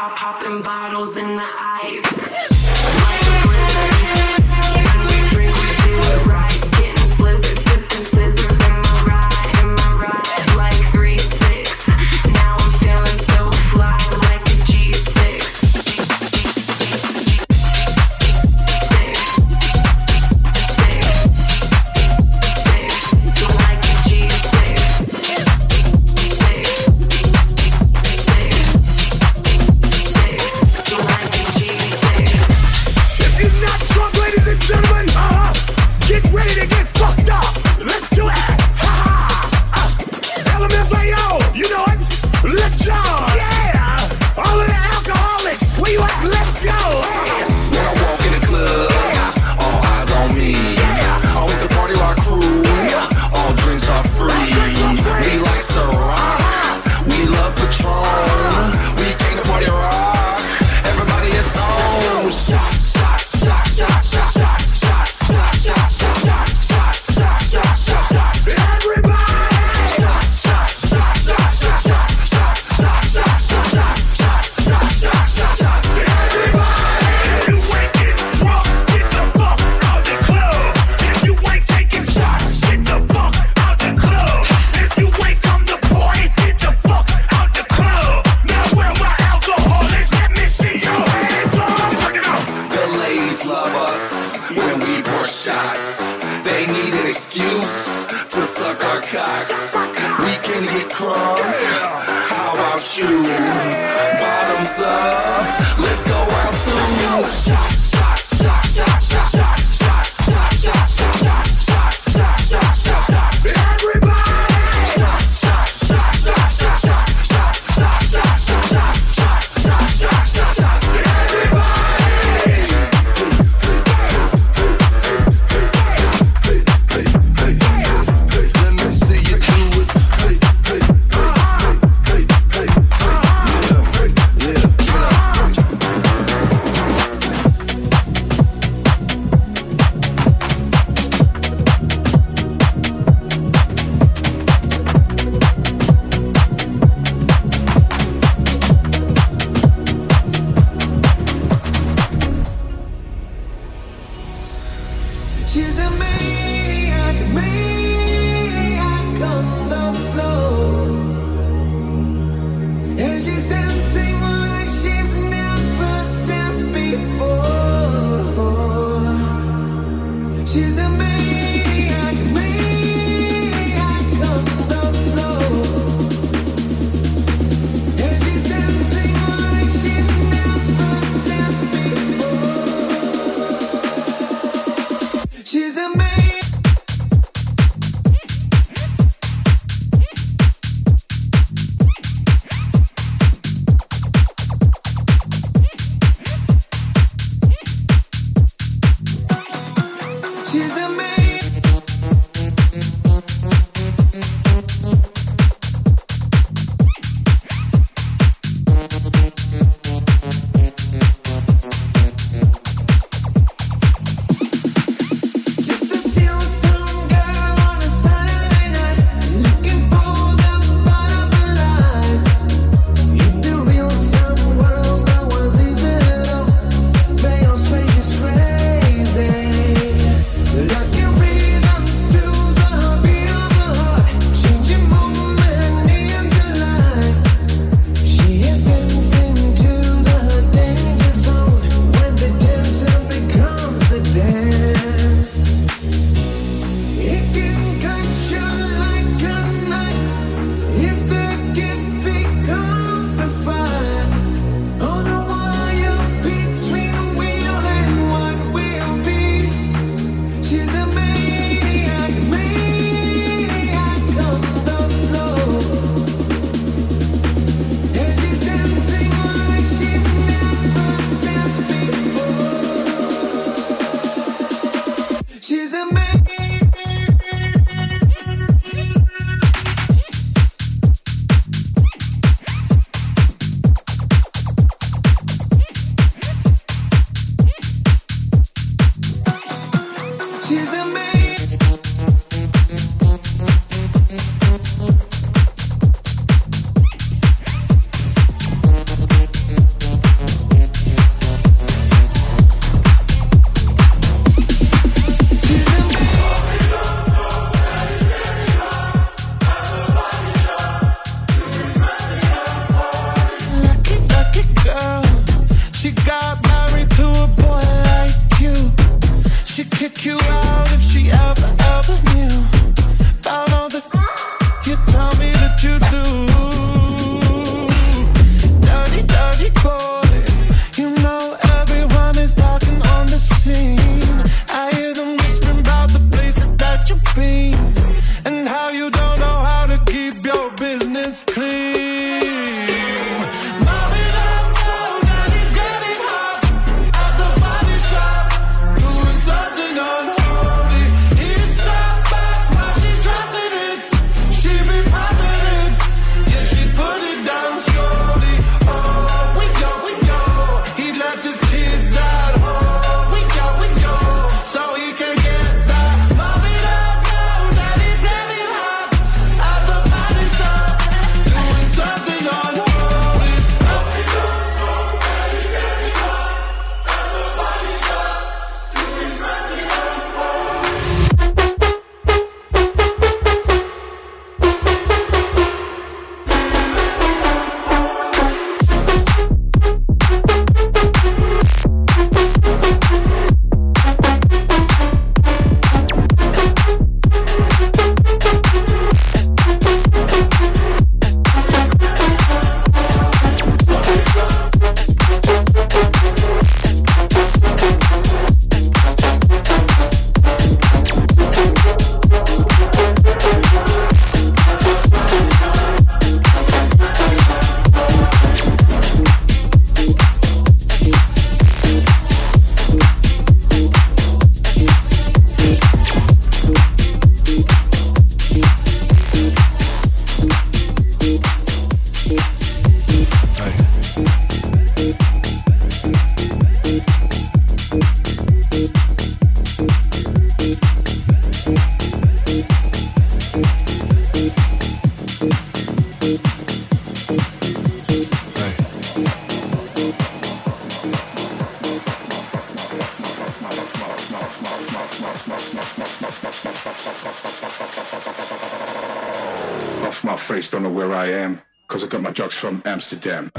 pop popping bottles in the ice. without. Bottoms up, let's go out to. Let's go. from Amsterdam.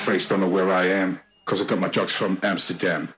face, don't know where I am, because I got my drugs from Amsterdam.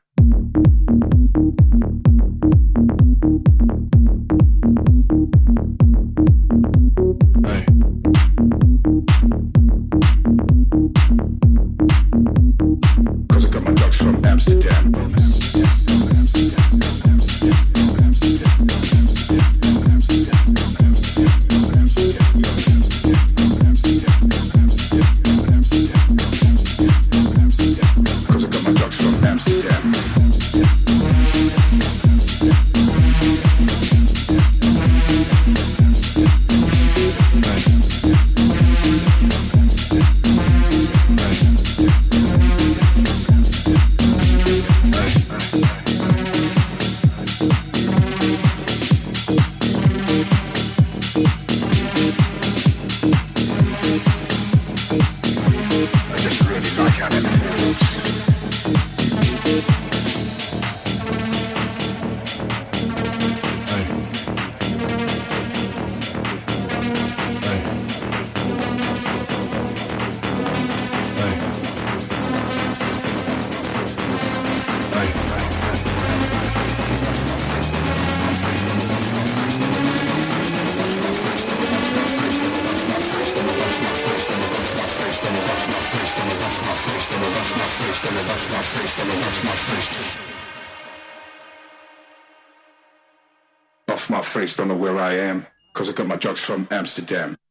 Amsterdam.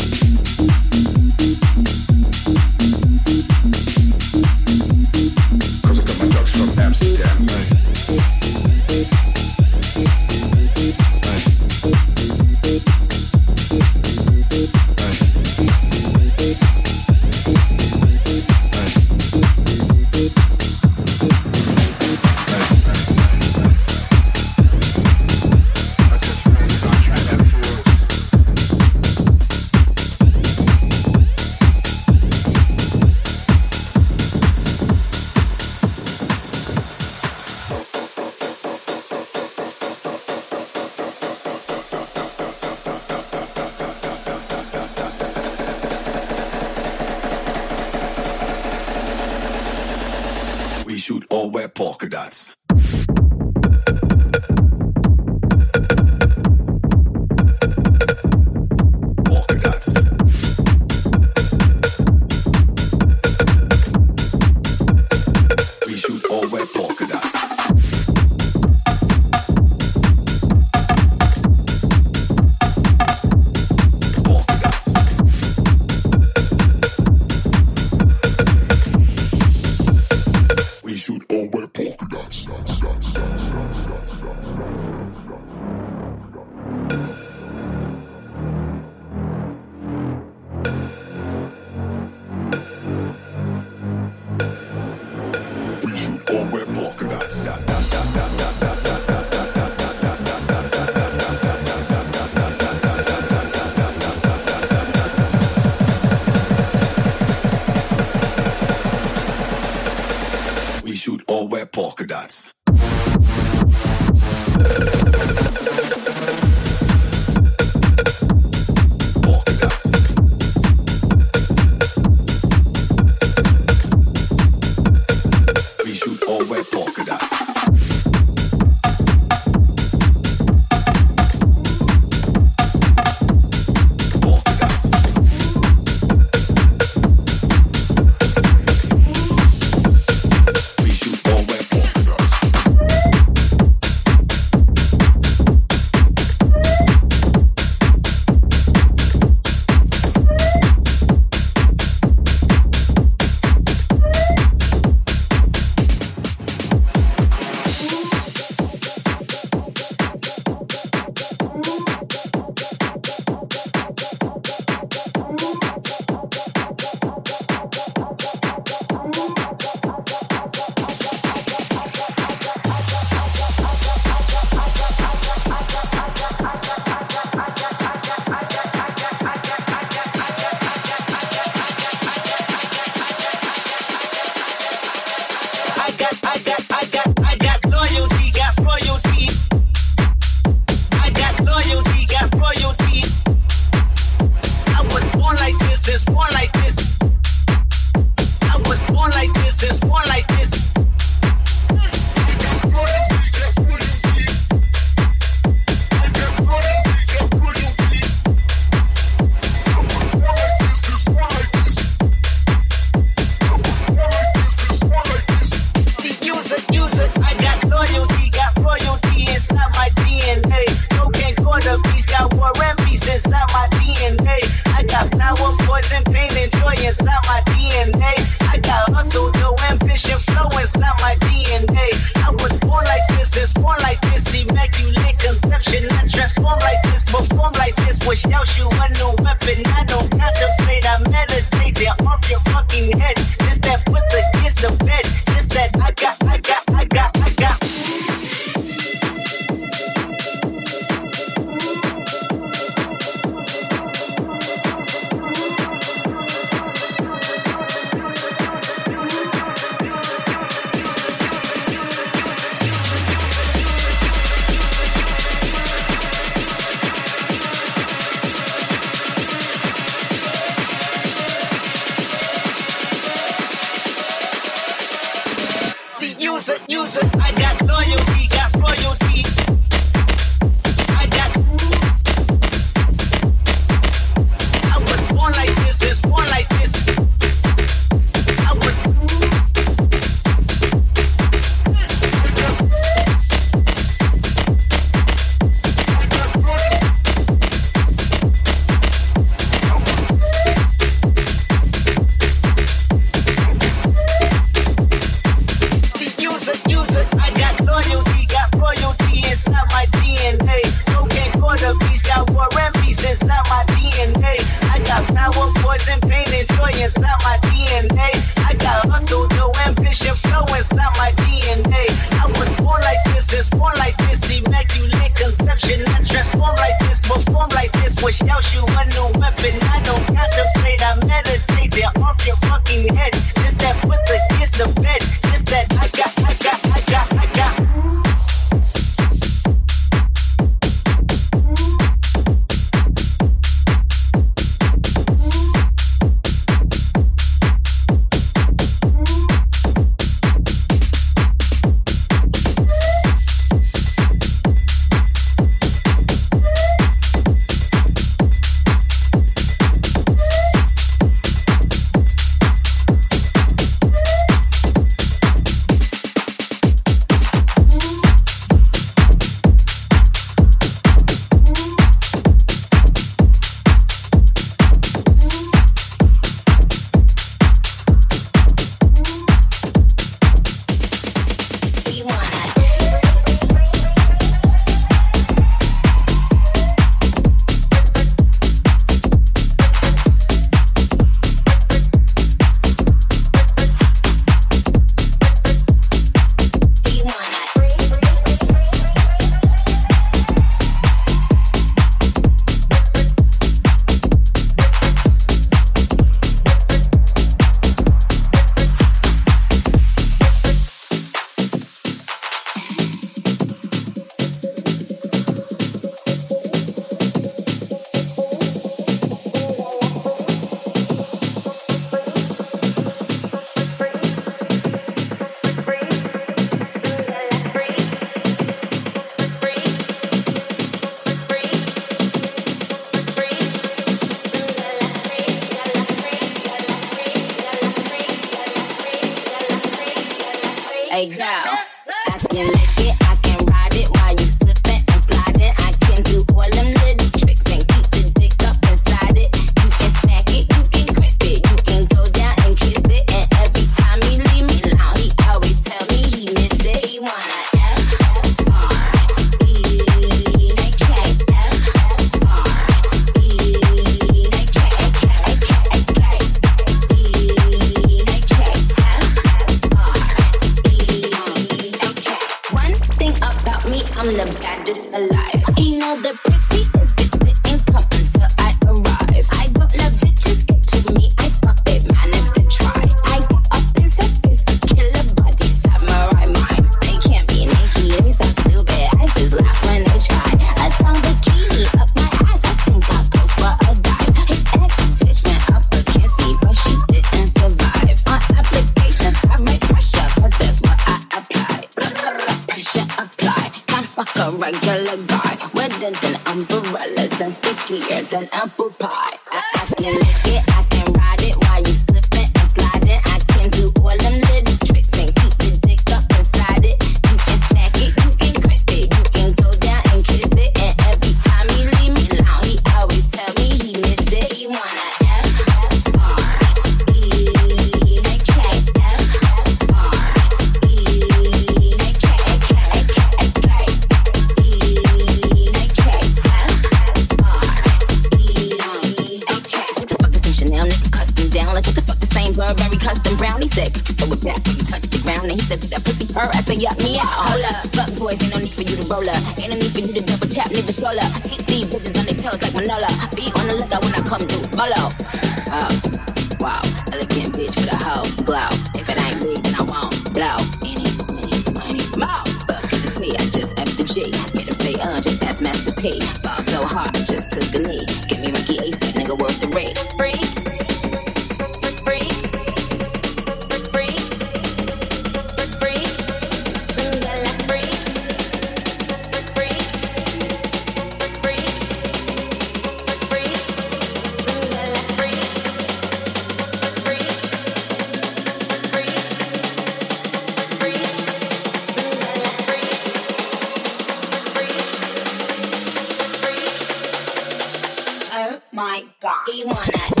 My god.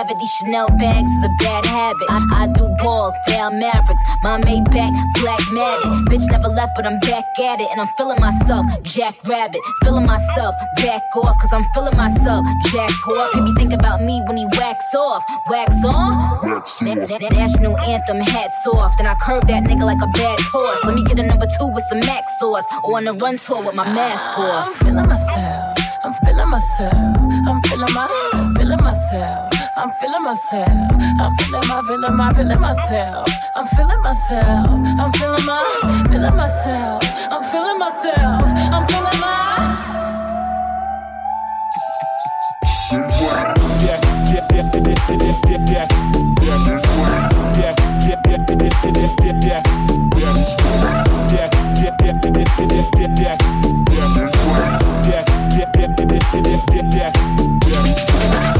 Let have it. These Chanel bags is a bad habit. I, I do balls, down Mavericks. My Maybach, black matted. Bitch never left, but I'm back at it, and I'm feeling myself. Jack Rabbit, feeling myself. Back off, cause I'm feeling myself. Jack off. He be think about me when he wax off. Wax on? That, that- that national anthem, hats off. Then I curve that nigga like a bad horse. Let me get a number two with some max sauce. Or on a run tour with my mask I'm off. I'm feeling myself. I'm feeling myself. I'm feeling myself. I'm feeling my, feeling my, feeling myself. I'm feeling myself. I'm feeling my, feeling my, feeling myself. I'm feeling myself. I'm feeling my, feeling myself. I'm feeling myself. I'm feeling my. Yeah. Yeah, yeah, yeah, yeah, yeah, yeah, yeah. Yeah, yeah, yeah, yeah, yeah, yeah,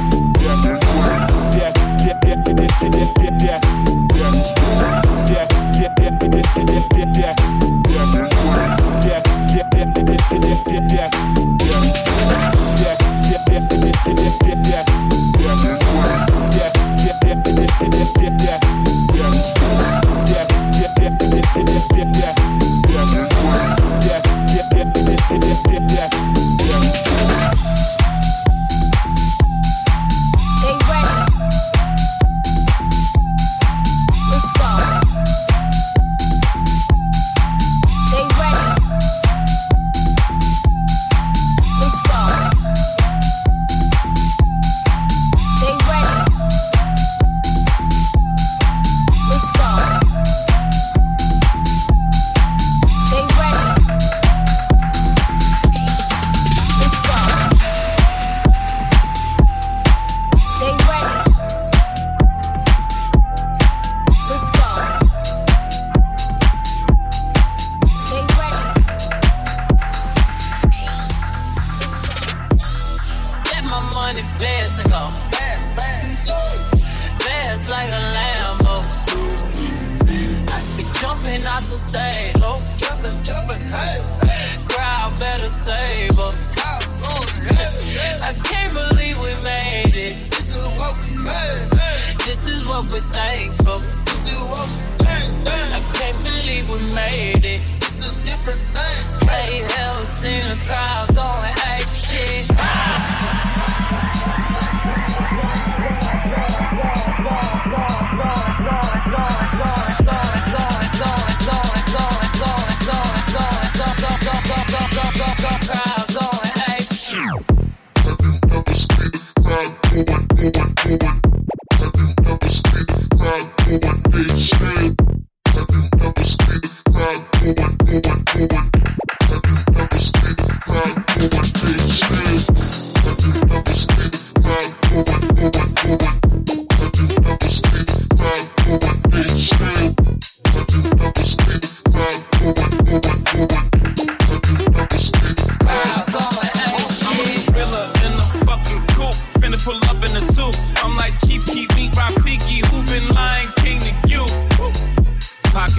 yeah,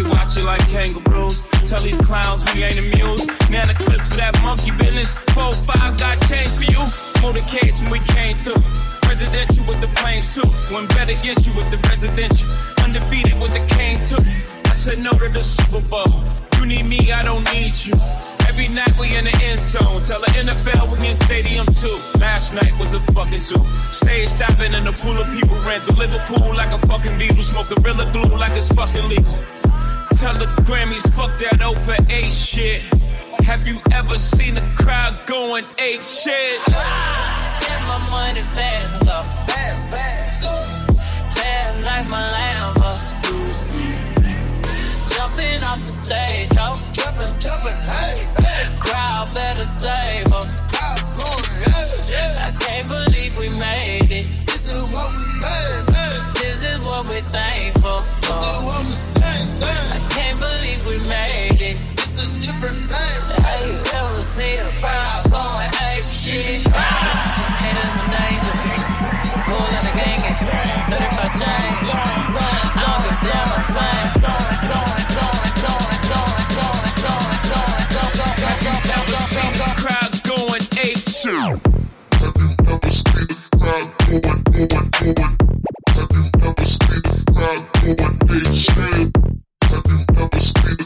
Watch it like kangaroos. Tell these clowns we ain't amused. Now the clips for that monkey business. Four five got change for you. Motorcades when we came through. Residential with the planes too. One better get you with the residential. Undefeated with the cane too. I said no to the Super Bowl. You need me, I don't need you. Every night we in the end zone. Tell the NFL we in stadium too. Last night was a fucking zoo. Stage stopping in a pool of people ran through Liverpool like a fucking Beatle. Smoke gorilla glue like it's fucking legal. Tell the Grammys fuck that O for 8 shit. Have you ever seen a crowd going ape shit? Step my money fast and go fast, fast. Fast like my Lambo. Jumping off the stage, oh, jumping, jumping, hey. hey. Crowd better save 'em. I can't believe we made it. This is what we made. This is what we're thankful for. I can't believe we we made it. It's a different thing. How you ever see a crowd going ape shit? Haters in danger. Pull out the gang. 35 chains. Run, I don't give a damn. I'm fine. Crowd going ape shit. Have you ever seen a crowd going, going, going? Have you ever seen a crowd going ape shit? Have you ever seen